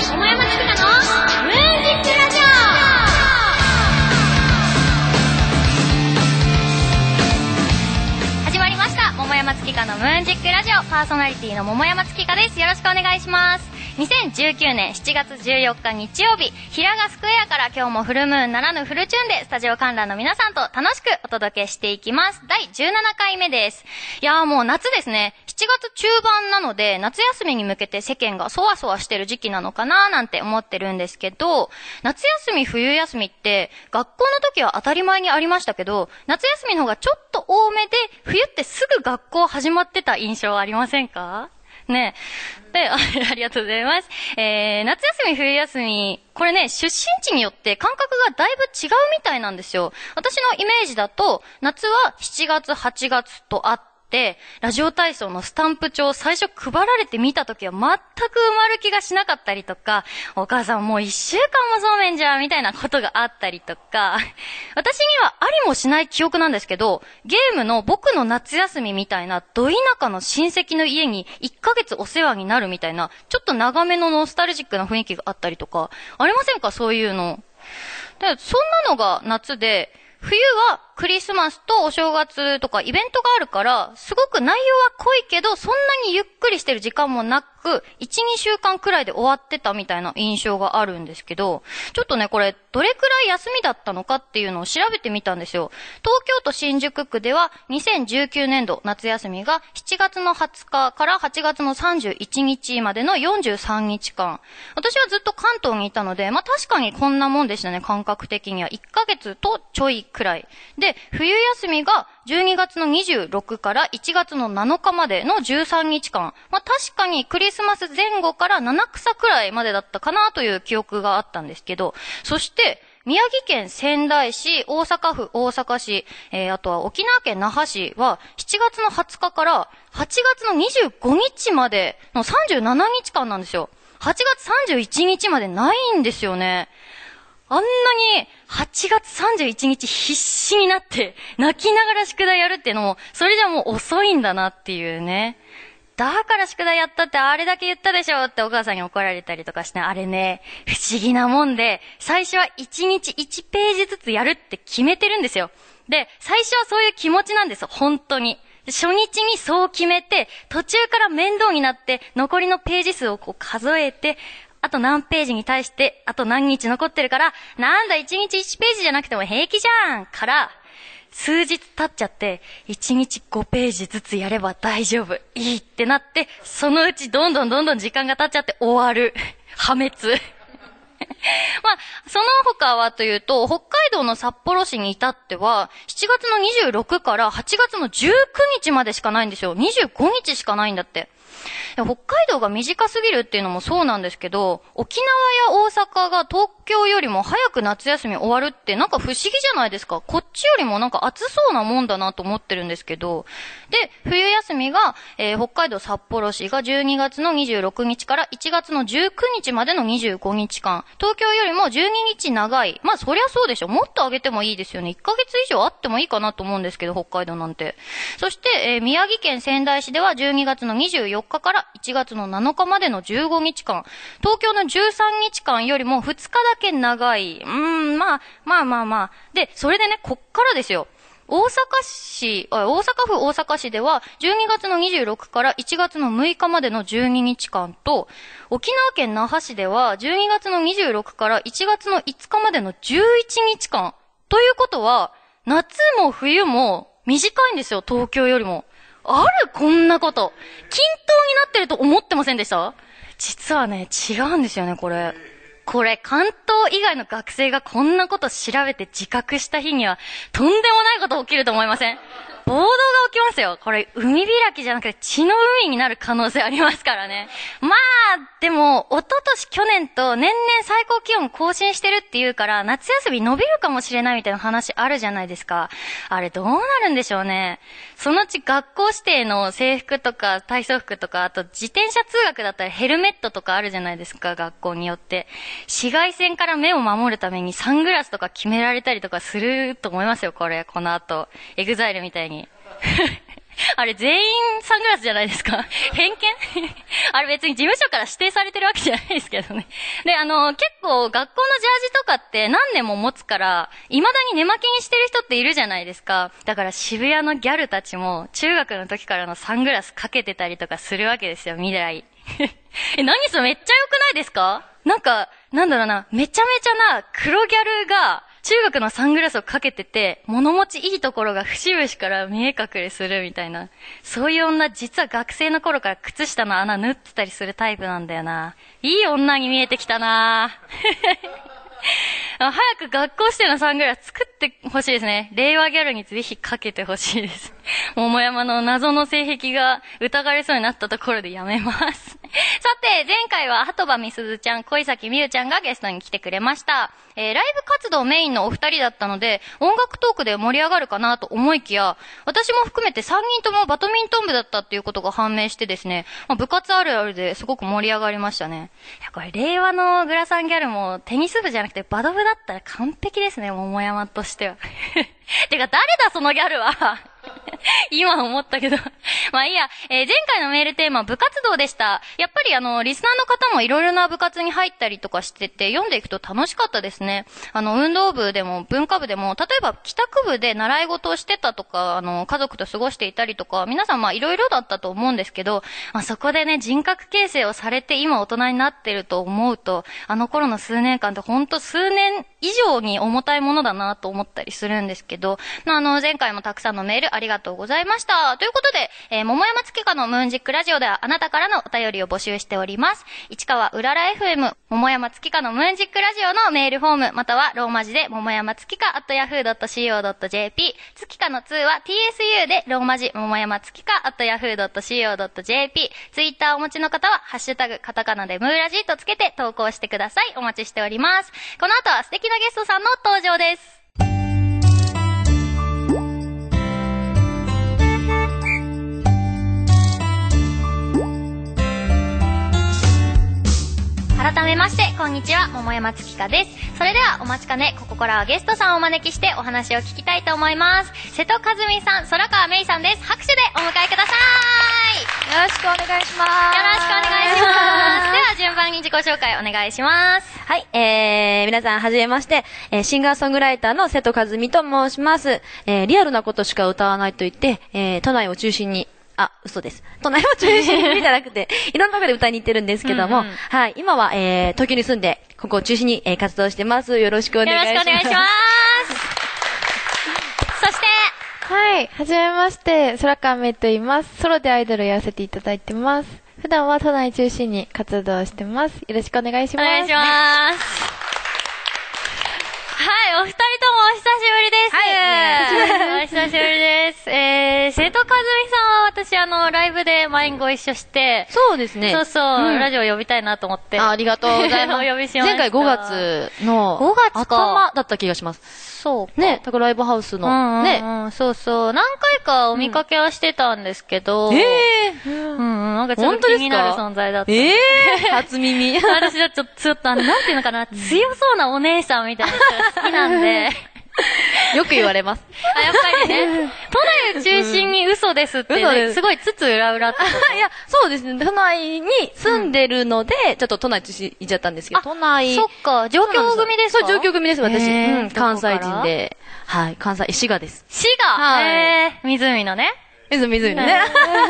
桃山月花の？ムーンジックラジオ！始まりました。桃山月花のムーンジックラジオ。パーソナリティの桃山月花です。よろしくお願いします。2019年7月14日日曜日、平賀スクエアから今日もフルムーンならぬフルチューンでスタジオ観覧の皆さんと楽しくお届けしていきます。第17回目です。いやーもう夏ですね。7月中盤なので、夏休みに向けて世間がそわそわしてる時期なのかなーなんて思ってるんですけど、夏休み、冬休みって、学校の時は当たり前にありましたけど、夏休みの方がちょっと多めで、冬ってすぐ学校始まってた印象ありませんか？ね。で、ありがとうございます。えー、夏休み、冬休み、これね、出身地によって感覚がだいぶ違うみたいなんですよ。私のイメージだと、夏は7月、8月とあって、、ラジオ体操のスタンプ帳を最初配られてみた時は全く埋まる気がしなかったりとか、お母さんもう一週間もそうめんじゃんみたいなことがあったりとか、私にはありもしない記憶なんですけど、ゲームの僕の夏休みみたいな、ど田舎の親戚の家に1ヶ月お世話になるみたいな、ちょっと長めのノスタルジックな雰囲気があったりとか、ありませんか？そういうの。で、そんなのが夏で、冬はクリスマスとお正月とかイベントがあるから、すごく内容は濃いけど、そんなにゆっくりしてる時間もなく、1、2週間くらいで終わってたみたいな印象があるんですけど、ちょっとね、これ、どれくらい休みだったのかっていうのを調べてみたんですよ。東京都新宿区では、2019年度夏休みが7月の20日から8月の31日までの43日間。私はずっと関東にいたので、まあ確かにこんなもんでしたね、感覚的には。1ヶ月とちょいくらい。で、冬休みが12月の26から1月の7日までの13日間。まあ、確かにクリスマス前後から7草くらいまでだったかなという記憶があったんですけど、そして、宮城県仙台市、大阪府大阪市、えー、あとは沖縄県那覇市は、7月の20日から8月の25日までの37日間なんですよ。8月31日までないんですよね。あんなに8月31日必死になって泣きながら宿題やるっていうのも、それじゃもう遅いんだなっていうね。だから宿題やったってあれだけ言ったでしょってお母さんに怒られたりとかして、あれね、不思議なもんで、最初は1日1ページずつやるって決めてるんですよ。で、最初はそういう気持ちなんですよ、本当に。初日にそう決めて、途中から面倒になって、残りのページ数をこう数えて、あと何ページに対して、あと何日残ってるから、なんだ1日1ページじゃなくても平気じゃんから、数日経っちゃって、1日5ページずつやれば大丈夫。いいってなって、そのうちどんどんどんどん時間が経っちゃって終わる。破滅。まあ、その他はというと、北海道の札幌市に至っては、7月の26から8月の19日までしかないんですよ。25日しかないんだって。北海道が短すぎるっていうのもそうなんですけど、沖縄や大阪が東京よりも早く夏休み終わるってなんか不思議じゃないですか。こっちよりもなんか暑そうなもんだなと思ってるんですけど。で、冬休みが、えー、北海道札幌市が12月の26日から1月の19日までの25日間。東京よりも12日長い。まあそりゃそうでしょ。もっと上げてもいいですよね。1ヶ月以上あってもいいかなと思うんですけど、北海道なんて。そして、えー、宮城県仙台市では12月の24日から1月の7日までの15日間。東京の13日間よりも2日だけ長い。うん、まあ、まあまあまあ。で、それでね、こっからですよ。大阪市、大阪府大阪市では、12月の26から1月の6日までの12日間と、沖縄県那覇市では、12月の26から1月の5日までの11日間。ということは、夏も冬も短いんですよ、東京よりも。あるこんなこと。均等になってると思ってませんでした？実はね、違うんですよね、これ。これ、関東以外の学生がこんなこと調べて自覚した日には、とんでもないこと起きると思いません？暴動が起きますよ。これ、海開きじゃなくて血の海になる可能性ありますからね。まあ、でも、一昨年去年と年々最高気温更新してるっていうから、夏休み伸びるかもしれないみたいな話あるじゃないですか。あれどうなるんでしょうね。そのうち学校指定の制服とか体操服とか、あと自転車通学だったらヘルメットとかあるじゃないですか、学校によって。紫外線から目を守るためにサングラスとか決められたりとかすると思いますよ、これ、この後。エグザイルみたいに。あれ全員サングラスじゃないですか 偏見？あれ別に事務所から指定されてるわけじゃないですけどね。で、あの、結構学校のジャージとかって何年も持つから、未だに寝巻きにしてる人っているじゃないですか。だから渋谷のギャルたちも中学の時からのサングラスかけてたりとかするわけですよ、未来。え、何それ？めっちゃ良くないですか？なんか、なんだろうな、めちゃめちゃな黒ギャルが、中学のサングラスをかけてて、物持ちいいところが節々から見え隠れするみたいな。そういう女、実は学生の頃から靴下の穴縫ってたりするタイプなんだよな。いい女に見えてきたな 早く学校してのサングラス作ってほしいですね。令和ギャルにぜひかけてほしいです。桃山の謎の性癖が疑われそうになったところでやめます。さて、前回は、鳩場みすずちゃん、小崎みゆちゃんがゲストに来てくれました。えー、ライブ活動メインのお二人だったので、音楽トークで盛り上がるかなと思いきや、私も含めて3人ともバドミントン部だったっていうことが判明してですね、まあ、部活あるあるですごく盛り上がりましたね。いや、これ令和のグラサンギャルもテニス部じゃなくてバド部だったら完璧ですね、桃山としては。てか、誰だそのギャルは 今思ったけど まあいいや、えー、前回のメールテーマ、部活動でした。やっぱりあの、リスナーの方もいろいろな部活に入ったりとかしてて、読んでいくと楽しかったですね。あの、運動部でも文化部でも、例えば帰宅部で習い事をしてたとか、あの、家族と過ごしていたりとか、皆さんまあいろいろだったと思うんですけど、まあそこでね、人格形成をされて今大人になってると思うと、あの頃の数年間ってほんと数年以上に重たいものだなと思ったりするんですけど、まあの、前回もたくさんのメールありがとうございました。ということで、えー、桃山月花のムーンジックラジオではあなたからのお便りを募集しております。市川うらら FM、桃山月花のムーンジックラジオのメールフォーム、またはローマ字で桃山月花 at yahoo.co.jp、月花の2は tsu でローマ字桃山月花 at yahoo.co.jp、ツイッターお持ちの方は、ハッシュタグカタカナでムーラジとつけて投稿してください。お待ちしております。この後は素敵なゲストさんの登場です。改めまして、こんにちは、桃山月香です。それでは、お待ちかね、ここからはゲストさんをお招きしてお話を聞きたいと思います。瀬戸和美さん、空川芽衣さんです。拍手でお迎えください。よろしくお願いします。よろしくお願いします。では、順番に自己紹介お願いします。はい、えー、皆さん、はじめまして、えー、シンガーソングライターの瀬戸和美と申します。えー、リアルなことしか歌わないと言って、えー、都内を中心にあ、嘘です。都内を中心にじゃなくて、いろんなところで歌いに行ってるんですけども、うんうん、はい、今は、えー、東京に住んで、ここを中心に、えー、活動してます。よろしくお願いします。よろしくお願いします。そして、はい、はじめまして、空川めと言います。ソロでアイドルやらせていただいてます。普段は都内中心に活動してます。よろしくお願いします。お願いします。はい、お二人ともお久しぶりです。はい、お久しぶりです。えー、生徒和美さんは私、あの、ライブで前にご一緒して、そうですね。そうそう、うん、ラジオ呼びたいなと思って。あありがとうございます。お呼びしました。前回5月の、5月頭だった気がします。そうね、タコライブハウスの、ね、うん、そうそう。何回かお見かけはしてたんですけど、ええうん、なんかちょっと気になる存在だった。ええ初耳。私はちょっと、ちょっと、なんていうのかな、強そうなお姉さんみたいな好きなんで、よく言われます。あ、やっぱりね。都内を中心に嘘ですって、ね、す。すごいつつ裏裏って。いや、そうですね。都内に住んでるので、うん、ちょっと都内中心行っちゃったんですけど、都内。そっか、上京組ですか？そう、上京組です、私。うん、関西人で。はい、関西、滋賀です。滋賀？はい。えー、湖のね。水湖のね。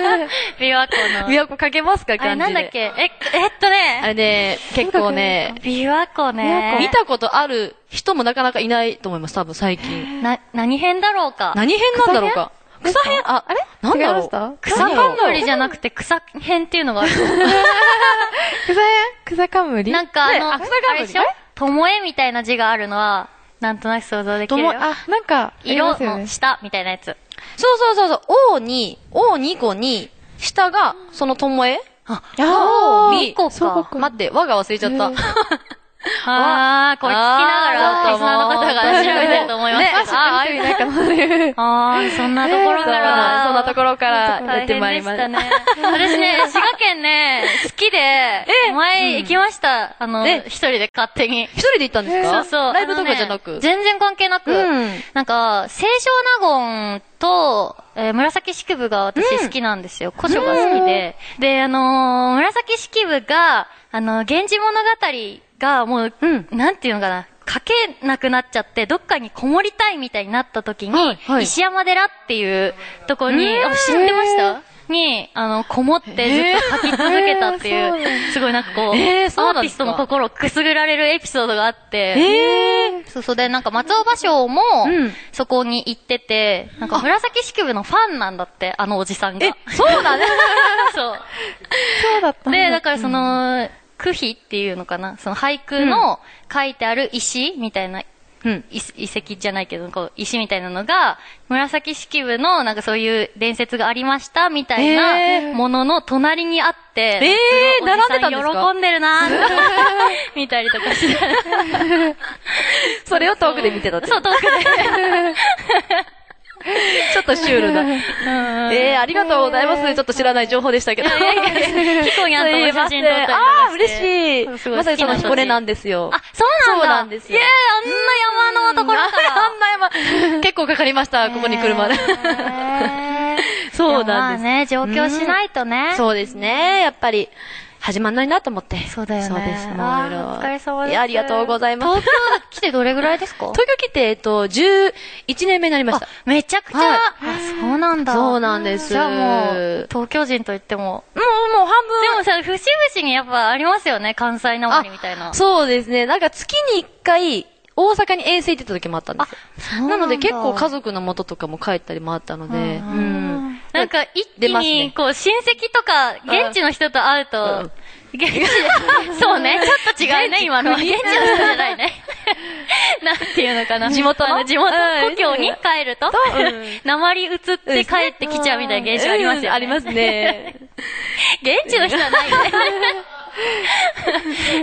琵琶湖の。琵琶湖かけますか感じで。なんだっけ？え、えっとね。あれね、結構ね。琵琶湖ね。見たことある人もなかなかいないと思います、多分最近。な、何編だろうか？何編なんだろうか？草編？あ、あれ？なんだろう？草冠じゃなくて草編っていうのがある。草編？草冠？なんかあの、草冠？でしょ？ともえみたいな字があるのは、なんとなく想像できるよ。あ、なんか、色の下みたいなやつ。そうそうそうそう、O に、O2 個に、下が、そのともえあ、あみ、個か。待って、和が忘れちゃった。あー、これ聞きながら、リスナーの方が調べてると思います。ねあ、あいないかな。そうあー、そんなところから。そんなところからや大ってまい変りまし。たたね。私ね、滋賀県ね、好きで、前行きました。あの、え一人で勝手に。一人で行ったんですか？そうそう。ライブとかじゃなく？ね全然関係なく、うんなんか、清少納言と、えー紫式部が私好きなんですよ。古書が好きで。で、あのー紫式部が、あの、源氏物語がもう、うん。なんていうのかな、書けなくなっちゃって、どっかにこもりたいみたいになった時に、はいはい。石山寺っていうとこに、あ、知ってました？に、あの、こもってずっと書き続けたっていう、えーすごいなんかこう、えーアーティストの心をくすぐられるエピソードがあって、ええそうそうで、なんか松尾芭蕉もうん、そこに行ってて、なんか紫式部のファンなんだって、あのおじさんが。え、そうだね。そう。そうだった。で、だからその、句碑っていうのかな？その俳句の書いてある石みたいな、うん。遺遺跡じゃないけど、こう、石みたいなのが、紫式部のなんかそういう伝説がありましたみたいへなーものの隣にあって、えー並んでたんですか？喜んでるな 見たりとかして。それを遠くで見てたって。そう、遠くで。ちょっとシュールな。うんええありがとうございます。ちょっと知らない情報でしたけど。いやいやいやヒコニャンとも写真撮ったああ、嬉しい。まさにその好きな人彦根なんですよ。あ、そうなんだ。そうなんですよいやあんな山のところから。あんな山、結構かかりました、ここに来るまで。そうなんです。まあね、上京しないとね。そうですね。やっぱり、始まんないなと思って。そうだよねそうです。もういろいろお疲れ様ですありがとうございます。東京来てどれぐらいですか？東京来て、えっと、11年目になりましたあ。、めちゃくちゃ、はいあ、そうなんだ。そうなんですじゃあもう、東京人と言っても。もう、もう半分。でもさ、節々にやっぱありますよね、関西なまりみたいな。そうですね。なんか月に一回、大阪に遠征行ってた時もあったんですよ。なので結構家族族の元とかも帰ったりもあったので、ううんん。なんか一気に、こう、親戚とか、現地の人と会ううとん、現地、そうね、ちょっと違うね、今のは。現地の人じゃないね。なんていうのかな。地元の？あ地元、うん故郷に帰るとうん、鉛移って帰ってきちゃうみたいな現象ありますよありますね。現地の人はないね。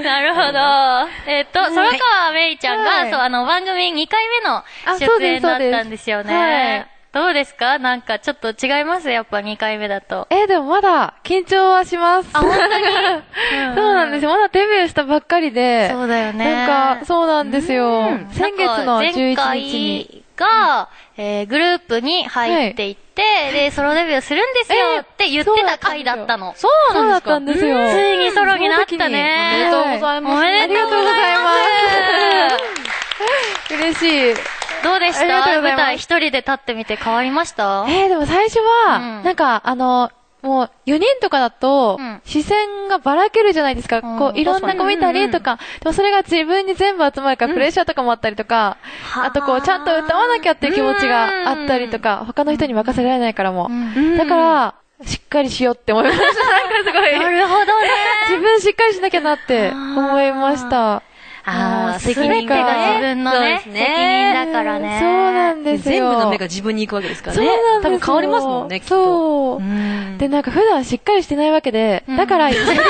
なるほど。えっと、空川めいちゃんが、はいそう、あの、番組2回目の出演だったんですよはいね。どうですか？なんかちょっと違います？やっぱ2回目だと。えー、でもまだ緊張はします。あ本当に？そうなんですよ。まだデビューしたばっかりで。そうだよね。なんか、そうなんですよ。うん先月のなんか前11日に。回が、えーグループに入っていって、で、ソロデビューするんですよって言ってた回だったの。そうそうだっなんですかたんですよ。ついにソロになったね。おめでとうございます。おめでとうございます。嬉しい。どうでした？舞台一人で立ってみて変わりました？えー、でも最初は、うん。なんか、あの、もう、4人とかだと、うん。視線がばらけるじゃないですか。うん。こう、いろんな子見たりとか、でもそれが自分に全部集まるから、プレッシャーとかもあったりとか、はあ。あとこう、ちゃんと歌わなきゃっていう気持ちがあったりとか、他の人に任せられないからも。うん。だから、しっかりしようって思いました。なんかすごい。なるほどね。自分しっかりしなきゃなって思いました。ああ、責任が自分のね責任だからねそうなんですよ。全部の目が自分に行くわけですからそうね。なんですよ多分変わりますもんね、きっと。そう。うんで、なんか普段しっかりしてないわけで、うんだから、より、そうなんか、わ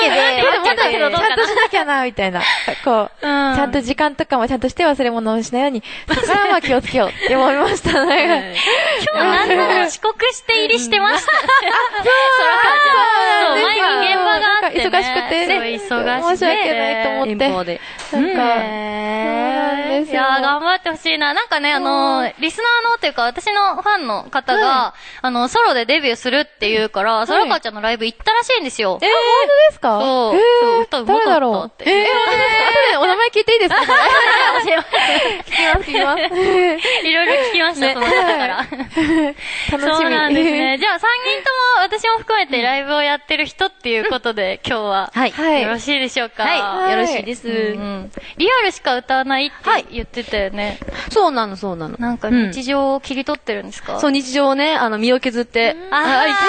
けで、わけでどちゃんとしなきゃな、みたいな。こう、ちゃんと時間とかもちゃんとして忘れ物をしないように、そこからは気をつけようって思いました。なんか今日なんなら遅刻して入りしてました？ね。そう、前に現場があって、忙しくてそう忙しくて。申し訳ないと思って。遠方で。なんか、へそうなんですよ。いやー、頑張ってほしいな。なんかね、あのー、リスナーのっていうか、私のファンの方が、あの、ソロでデビューするって言うから、い空川ちゃんのライブ行ったらしいんですよ。えー、本当ですか？そう。歌うまかったって。えー、聞いていいですか？聞きます、聞きます。いろいろ聞きました、その方から。楽しみ。そうなんですね。じゃあ、3人とも、私も含めてライブをやってる人っていうことで、今日は。はい。はい。よろしいでしょうか？はい。よろしいです。うんうんリアルしか歌わないって言ってたよね。そうなの、そうなの。なんかうん日常を切り取ってるんですか、そう、日常をね、あの、身を削って、あーはいって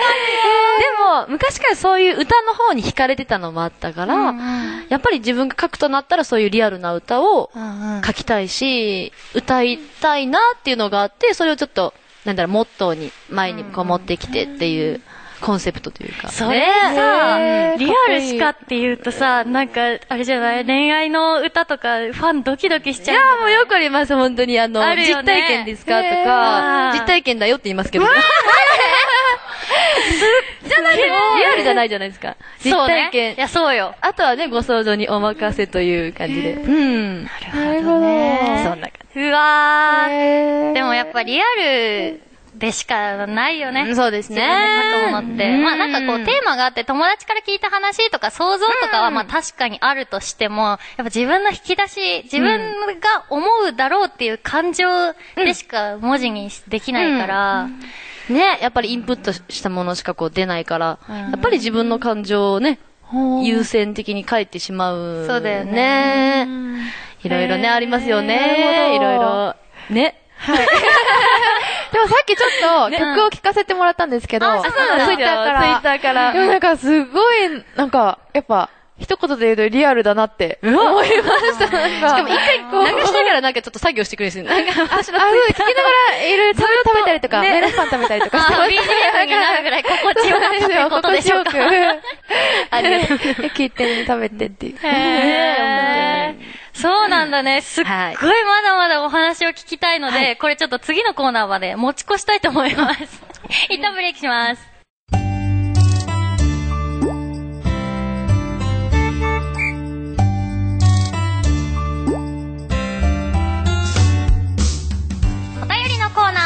も、昔からそういう歌の方に惹かれてたのもあったから、うんうん。やっぱり自分が書くとなったらそういうリアルな歌をうんうん。書きたいし、歌いたいなっていうのがあって、それをちょっと、なんだろう、モットーに前にこう持ってきてっていうコンセプトというか。それね。さ、え。リアルしかって言うとさ、なんか、あれじゃない？恋愛の歌とか、ファンドキドキしちゃう。いやーもうよくあります、本当に。あの、実体験ですか？とへか、ー。実体験だよって言いますけど。じゃないリアルじゃないじゃないですか。実そうね体験。いや、そうよ。あとはね、ご想像にお任せという感じで。うん。なるほど。そんな感うわー。でもやっぱリアルでしかないよね。じ。そうですね。自分で書くものって。うんまあなんかこうテーマがあって友達から聞いた話とか想像とかはまあ確かにあるとしても、やっぱ自分の引き出し、自分が思うだろうっていう感情でしか文字にできないから、ね、やっぱりインプットしたものしかこう出ないから、うんやっぱり自分の感情をね、優先的に書いてしまう。そうだよねうんいろいろね、ありますよね。いろいろ。ね。でもさっきちょっと曲を聴かせてもらったんですけど、あそうなツイッターから。ツイッターから。でもなんかすごい、なんか、やっぱ、一言で言うとリアルだなって思いました。なんかしかも一回こう流しながらなんかちょっと作業してくれる。なんか、あ、そう、聞きながら、いろいろ食べ、食べたりとか、ねメロンパン食べたりとかになるぐらい心地よかったということでしょうか。あれ、聞いて食べてっていう。へーそうなんだね。すっごいまだまだお話を聞きたいので、これちょっと次のコーナーまで持ち越したいと思います。一旦ブレイクします。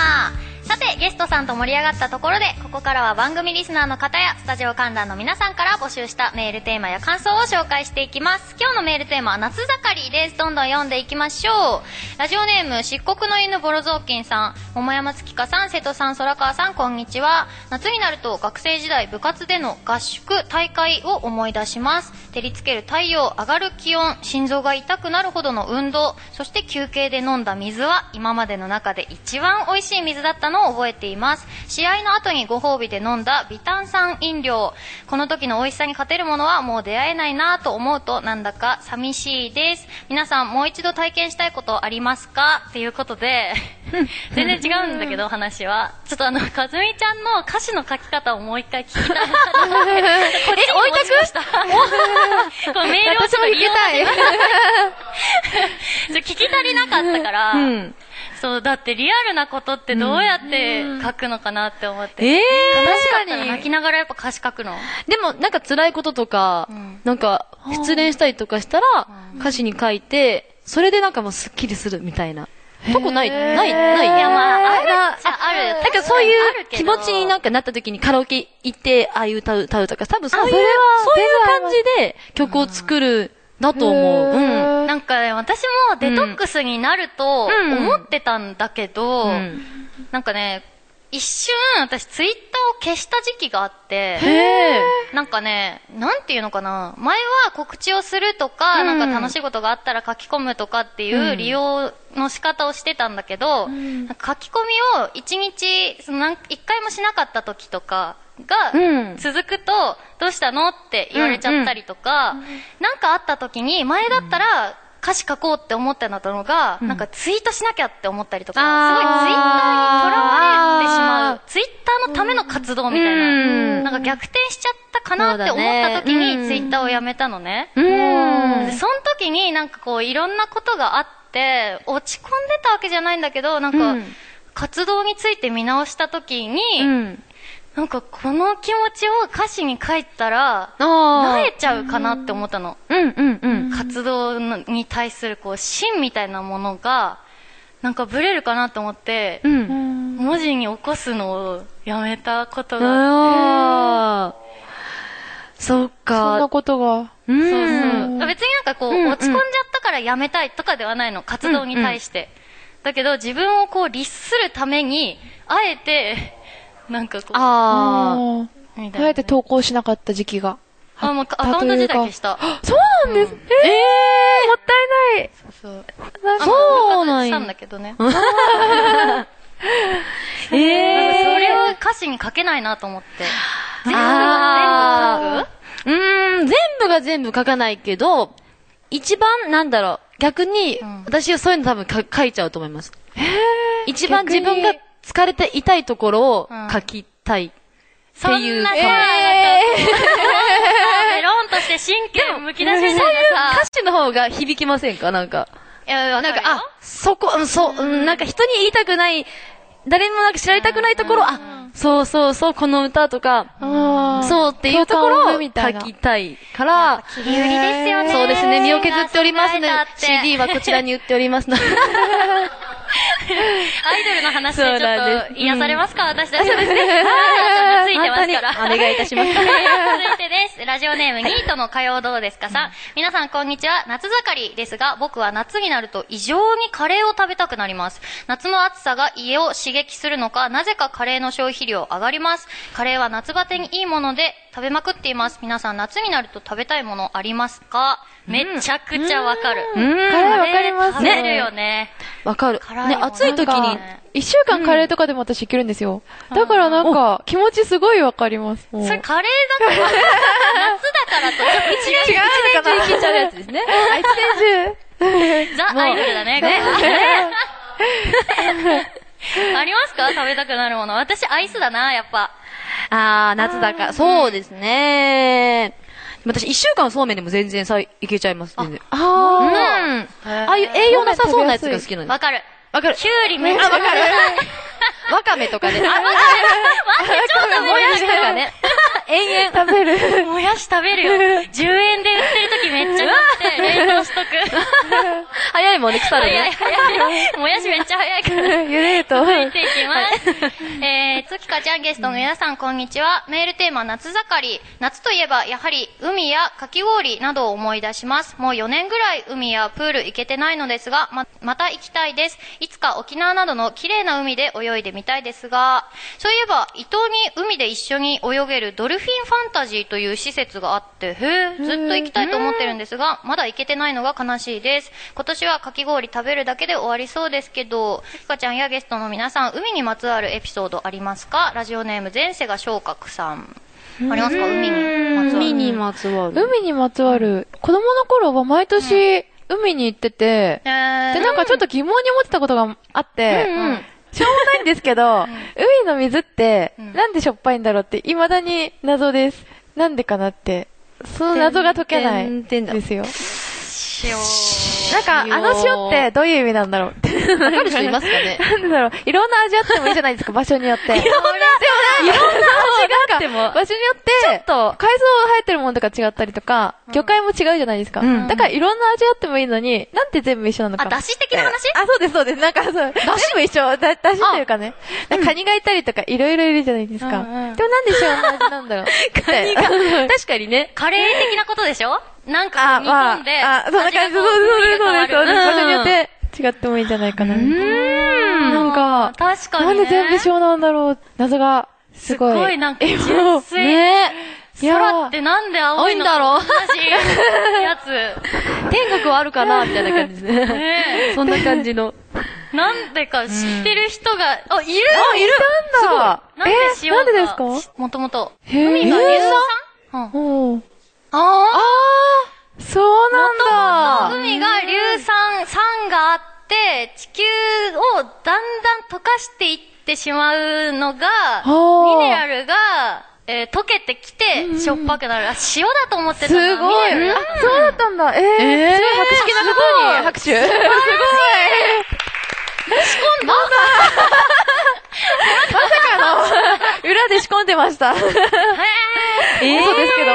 啊さて、ゲストさんと盛り上がったところで、ここからは番組リスナーの方やスタジオ観覧の皆さんから募集したメールテーマや感想を紹介していきます。今日のメールテーマは夏盛りです。どんどん読んでいきましょう。ラジオネーム、漆黒の犬ボロ雑巾さん、桃山月花さん、瀬戸さん、空川さん、こんにちは。夏になると学生時代部活での合宿、大会を思い出します。照りつける太陽、上がる気温、心臓が痛くなるほどの運動、そして休憩で飲んだ水は今までの中で一番美味しい水だったのを覚えています。試合の後にご褒美で飲んだ微炭酸飲料。この時の美味しさに勝てるものはもう出会えないなと思うとなんだか寂しいです。皆さんもう一度体験したいことありますか？っていうことで、全然違うんだけど話は。ちょっとあの、かずみちゃんの歌詞の書き方をもう一回聞きたいなと思って。こっちに持ち越した。このメールをちょっと利用させてちょ聞き足りなかったから、うん。そう、だってリアルなことってどうやって書くのかなって思って。ええ確かに。泣きながらやっぱ歌詞書くの。でも、なんか辛いこととか、うんなんか、失恋したりとかしたら、歌詞に書いて、それでなんかもうスッキリするみたいな。とこない、ない、ない。いや、まあ、あるある？だからそういう気持ちになんかなった時にカラオケ行って、ああいう歌う、歌うとか、多分そういう、あそれはそういう感じで曲を作る、だと思う。うん。なんかね、私もデトックスになるとうん思ってたんだけど、うんなんかね、一瞬私ツイッターを消した時期があって。なんかね、なんていうのかな。前は告知をするとか、うんなんか楽しいことがあったら書き込むとかっていううん利用の仕方をしてたんだけど、んなんか書き込みを一日、そのなん一回もしなかった時とかうがん続くと、どうしたのって言われちゃったりとか、なんかあった時に、前だったら、歌詞書こうって思ってたのが、なんかツイートしなきゃって思ったりとか、すごいツイッターにとらわれてしまう。ツイッターのための活動みたいな。うんなんか逆転しちゃったかなって思った時にツイッターをやめたのね。うんで、その時になんかこういろんなことがあって、落ち込んでたわけじゃないんだけど、なんかうん活動について見直した時に、うん。なんかこの気持ちを歌詞に書いたら、ああ。萎えちゃうかなって思ったの。うんうんうん。活動のに対するこう芯みたいなものが、なんかブレるかなと思って、うん。文字に起こすのをやめたことがああ。そっそんなか。ことが。うん。そうそう。別になんかこう、うんうん落ち込んじゃったからやめたいとかではないの、活動に対して。だけど、自分をこう、律するために、あえて、なんかこう、ああみたいな。あえて投稿しなかった時期が。あ、もうアカウント自体消した。そうなんです。ええもったいない。そう。なんかそうなんやしたんだけどね。ええそれを歌詞に書けないなと思って。全部あが全部書くうーん、全部が全部書かないけど、一番、なんだろう、逆に、うん私はそういうの多分か書いちゃうと思います。へー一番自分が疲れて痛いところをうん。書きたい。っていうかえ。ベ ロンとして神経むき出しみたいなさ。歌、詞の方が響きませんか？なんか。いや、なんか、あ、そこ、うんそう、うんなんか人に言いたくない、誰にもなんか知られたくないところ、あ、そうそうそう、この歌とか、そうっていうところを書きたいから、切り売りですよね。そうですね、身を削っておりますのでシンガーソングライターっ、て。CD はこちらに売っておりますので。アイドルの話でちょっと癒されますか、私たち。そうですね。ついてますから。お願いいたします 続いてです。ラジオネーム、ニートの火曜どうですかさん。皆さんこんにちは。夏盛りですが、僕は夏になると異常にカレーを食べたくなります。夏の暑さが家を刺激するのか、なぜかカレーの消費量上がります。カレーは夏バテにいいもので食べまくっています。皆さん夏になると食べたいものありますか？めちゃくちゃわかる。うん。カレーわかります食べるよね。わかる。ね、暑い時に一週間カレーとかでも私いけるんですよ。だからなんか、気持ちすごいわかります。それカレーだから、夏だからとちょっと違う。違うのかないけちゃうやつですね。あ、一年中。ザ・アイドルだね。ね ありますか？食べたくなるもの。私、アイスだな、やっぱ。あー、夏だから、そうですね。私、一週間そうめんでも全然さ、いけちゃいます、全然。あうー。ん。ああいう栄養なさそうなやつが好きなんです。わかる。わかる。キュウリめっちゃあ、わかる。わかめとかね。あ、わかる。もやしとかね。延々。食べる。もやし食べるよ。10円で売ってる時めっちゃ買って、冷凍しとく。早いもんね、腐る早いね。早い。もやしめっちゃ早いから。ゆでると。続いていきます。えー、月香ちゃんゲストの皆さん、こんにちは。メールテーマ、夏盛り。夏といえば、やはり、海やかき氷などを思い出します。もう4年ぐらい海やプール行けてないのですが、ま、また行きたいです。いつか沖縄などの綺麗な海で泳いでみたいですが、そういえば、伊東に海で一緒に泳げるドルフィンファンタジーという施設があって、へえ、ずっと行きたいと思ってるんですが、まだ行けてないのが悲しいです。今年はかき氷食べるだけで終わりそうですけど、ひかちゃんやゲストの皆さん、海にまつわるエピソードありますか？ラジオネーム前世が昇格さん。ありますか？海にまつわる。海にまつわる。海にまつわる。子供の頃は毎年、海に行ってて、えーで、なんかちょっと疑問に思ってたことがあって、うんうんしょうもないんですけど、海の水って、んなんでしょっぱいんだろうって、未だに謎です。なんでかなって。その謎が解けないんですよ。塩。なんか、あの塩ってどういう意味なんだろうって。わかる人いますかね なんでだろう。いろんな味あってもいいじゃないですか、場所によって。いろんな、いろんな味があっても。場所によって、ちょっと、海藻生えてるものとか違ったりとか、魚介も違うじゃないですか。うんだからいろんな味あってもいいのに、なんで全部一緒なのか。あ、だし的な話？あ、そうです、そうです。なんか、そう、全部一緒。だ、だしというかね。なんかカニがいたりとか、いろいろいるじゃないですか。うんうんでもなんで塩の味なんだろう。カニが、確かにね。カレー的なことでしょ？なんかあ、煮ま込んで、あ、あ、そんな感じ。そうそうそう。そう場所によって違ってもいいんじゃないかな。なんか、確かに、ね。なんで全部塩なんだろう。謎が、すごい。すごいなんか純粋ね空ってなんで青いの青いんだろう同じやつ。天国はあるかなみたいな感じですね。ねそんな感じの。なんでか知ってる人が、あ、いる？あ、いたんだ。なんでえ、塩がなんでですか？もともと。海が硫酸うん。うん。ああー、そうなんだ。海が硫酸、酸があって、地球をだんだん溶かしていってしまうのが、ーミネラルが、えー溶けてきて、しょっぱくなる。あ、塩だと思ってたすごい。あそうだったんだ。えー、すごい博識なことに拍手。すごい。仕込んだまさかの、裏で仕込んでました。へー嘘ですけど。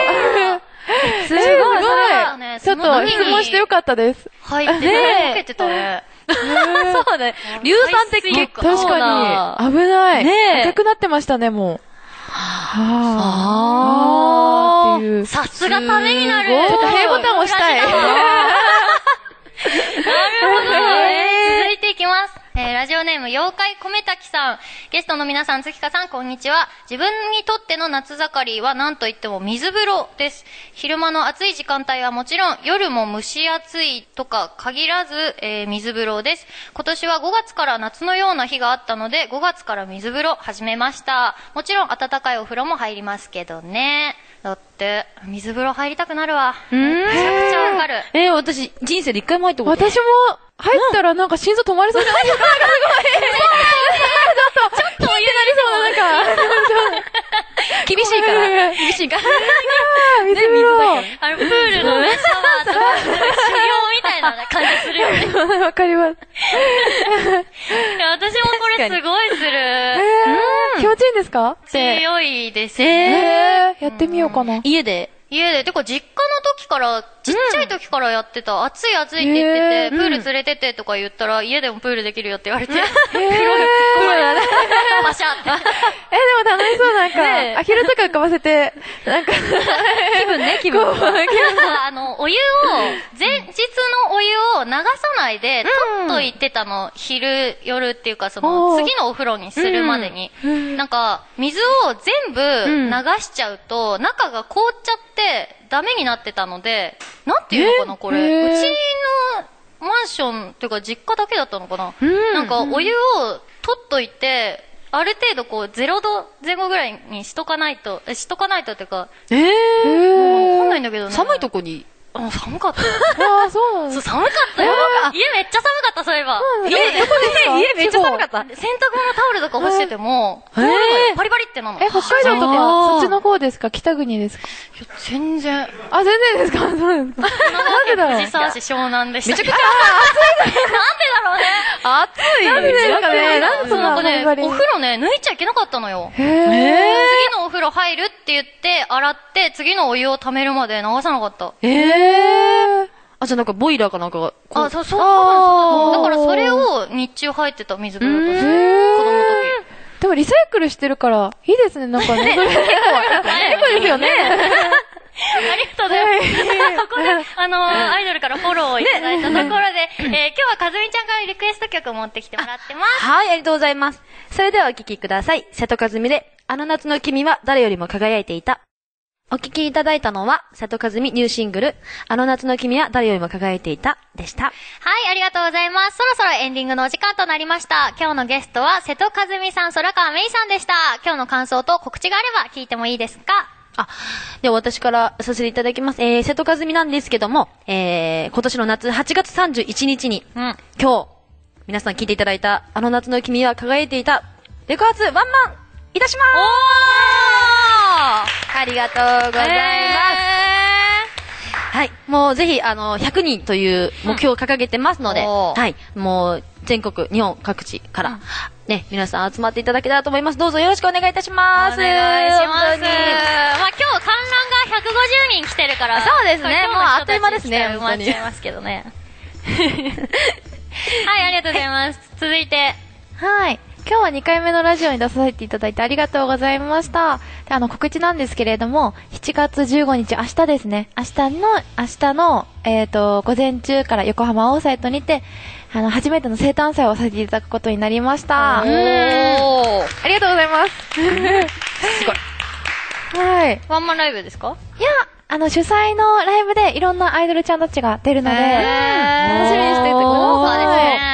すごい、すそうごい。ちょっと質問してよかったです。入ってね溶けてたね。そうね。硫酸って結構確かに。危ない。ねえ赤くなってましたね、もう。はあーあーっていう。さすがためになる。ちょっと平ボタン押したい。なるほど。えー続いていきます。えーラジオネーム、妖怪米滝さん。ゲストの皆さん、月香さん、こんにちは。自分にとっての夏盛りは何と言っても水風呂です。昼間の暑い時間帯はもちろん、夜も蒸し暑いとか限らず、えー水風呂です。今年は5月から夏のような日があったので、5月から水風呂始めました。もちろん暖かいお風呂も入りますけどね。だって、水風呂入りたくなるわ。めちゃくちゃわかる。えー、私、人生で一回も入ったことない。私も入ったらなんか心臓止まりそうじゃない？ですか。すごい。ちょっと、ちょっと、聞いてなりそうな、なんか。厳しいから。厳しいから。水ね、水だから。あの、プールのね、シャワーとか、修行みたいな感じするよね。わかります。いや私もこれすごいすえる。ー、気持ちいいんですか？強いですえね。ー、やってみようかな。家で。家で、てか実家の時から、ちっちゃい時からやってた、暑い暑いって言ってへて、プール連れてってとか言ったら、家でもプールできるよって言われて、えー、パシャって。え、でも楽しそう、なんか、アヒルとか浮かばせて、なんか、気分ね、気分。なんか、あの、お湯を、前日のお湯を流さないで、取っといてたの、昼、夜っていうか、その、次のお風呂にするまでに。なんか、水を全部ん。流しちゃうと、中が凍っちゃって、ダメになってたので、なんていうのかな、これ。うちのマンションっていうか、実家だけだったのかな。んなんか、お湯を取っといて、ある程度こう、0度前後ぐらいにしとかないと、えしとかないとっていうか、ええー。わかんないー。んだけどね。寒いとこに。あ、寒かった。ああ、そうなんそう、寒かったよ。家めっちゃ寒かった、そういえば。うん家で家めっちゃ寒かった。洗濯物タオルとか干してても、パリパリってなの。え、北海道とか、そっちの方ですか？北国ですか？いや全然。あ、全然ですか？そうなんですかなんでだろう藤沢市湘南でした。めちゃくちゃ なんでだろうね。暑い。なんでですかねなんかね、お風呂ね、抜いちゃいけなかったのよ。へえ。次のお風呂入るって言って、洗って、次のお湯を溜めるまで流さなかった。ええー。あ、じゃあなんかボイラーかなんかが。こうあ、そう、そう、あーだからそれを日中入ってた水風呂とし子供の時。でもリサイクルしてるから、いいですね、なんかね。結構、結構ですよね。ありがとうございます。ここで、あの、アイドルからフォローをいただいたところで、えー今日はかずみちゃんからリクエスト曲を持ってきてもらってます。はい、ありがとうございます。それではお聴きください。瀬戸和美で、あの夏の君は誰よりも輝いていた。お聴きいただいたのは、瀬戸和美ニューシングル、あの夏の君は誰よりも輝いていた、でした。はい、ありがとうございます。そろそろエンディングのお時間となりました。今日のゲストは瀬戸和美さん、空川芽衣さんでした。今日の感想と告知があれば聞いてもいいですか？あ、では私からさせていただきます。えー、瀬戸和美なんですけども、えー、今年の夏8月31日に、うん。今日、皆さん聞いていただいた、あの夏の君は輝いていた、レコ発ワンマンいたしますありがとうございます。はい。もうぜひ、あの、100人という目標を掲げてますので、うんはい。もう、全国、日本各地から、ね、皆さん集まっていただけたらと思います。どうぞよろしくお願いいたします。お願いします。まあ今日観覧が150人来てるから。そうですねもうあっという間ですね埋まっちゃいますけどね。はい、ありがとうございます。続いて、はい。今日は2回目のラジオに出させていただいてありがとうございました。で、あの、告知なんですけれども、7月15日、明日ですね。明日の、明日の、えっ、と、午前中から横浜オーサイトにて、あの、初めての生誕祭をさせていただくことになりました。おー。ありがとうございます。すごい。はい。ワンマンライブですか？いや、あの、主催のライブでいろんなアイドルちゃんたちが出るので、楽しみにしていてください。豪華です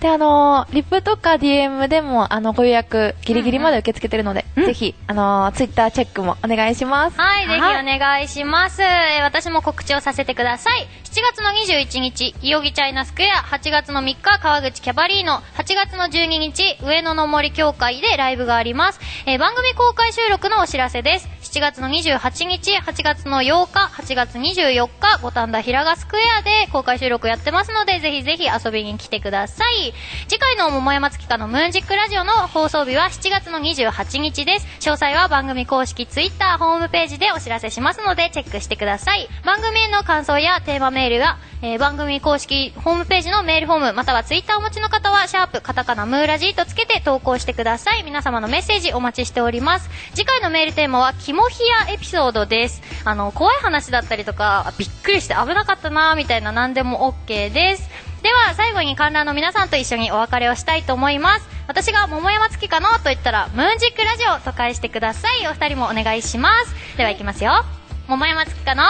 で、あの、リップとか DM でも、あの、ご予約ギリギリまで受け付けてるので、ぜひ、あの、ツイッターチェックもお願いします。はい、ぜひお願いします。えー私も告知をさせてください。7月の21日、いよぎチャイナスクエア、8月の3日、川口キャバリーノ、8月の12日、上野の森協会でライブがあります。えー番組公開収録のお知らせです。7月の28日、8月の8日、8月24日、五反田平賀スクエアで公開収録やってますので、ぜひぜひ遊びに来てください。次回の桃山月花のムーンジックラジオの放送日は7月の28日です。詳細は番組公式ツイッター、ホームページでお知らせしますので、チェックしてください。番組への感想やテーマメールは、えー番組公式ホームページのメールフォーム、またはツイッターをお持ちの方は、シャープ、カタカナ、ムーラジーとつけて投稿してください。皆様のメッセージお待ちしております。次回のメールテーマは、キモヒヤエピソードです。あの、怖い話だったりとか、あびっくりして危なかったなみたいな何でも OK です。では、最後に観覧の皆さんと一緒にお別れをしたいと思います。私が桃山月かのと言ったら、ムーンジックラジオと返してください。お二人もお願いします。では行きますよ。桃山月かの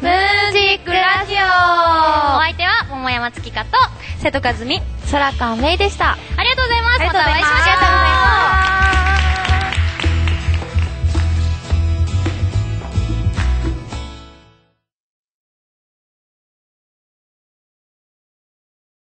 ムーンジックラジオお相手は桃山月かと、瀬戸和美。空川芽衣でした。ありがとうございます。ありがとうございます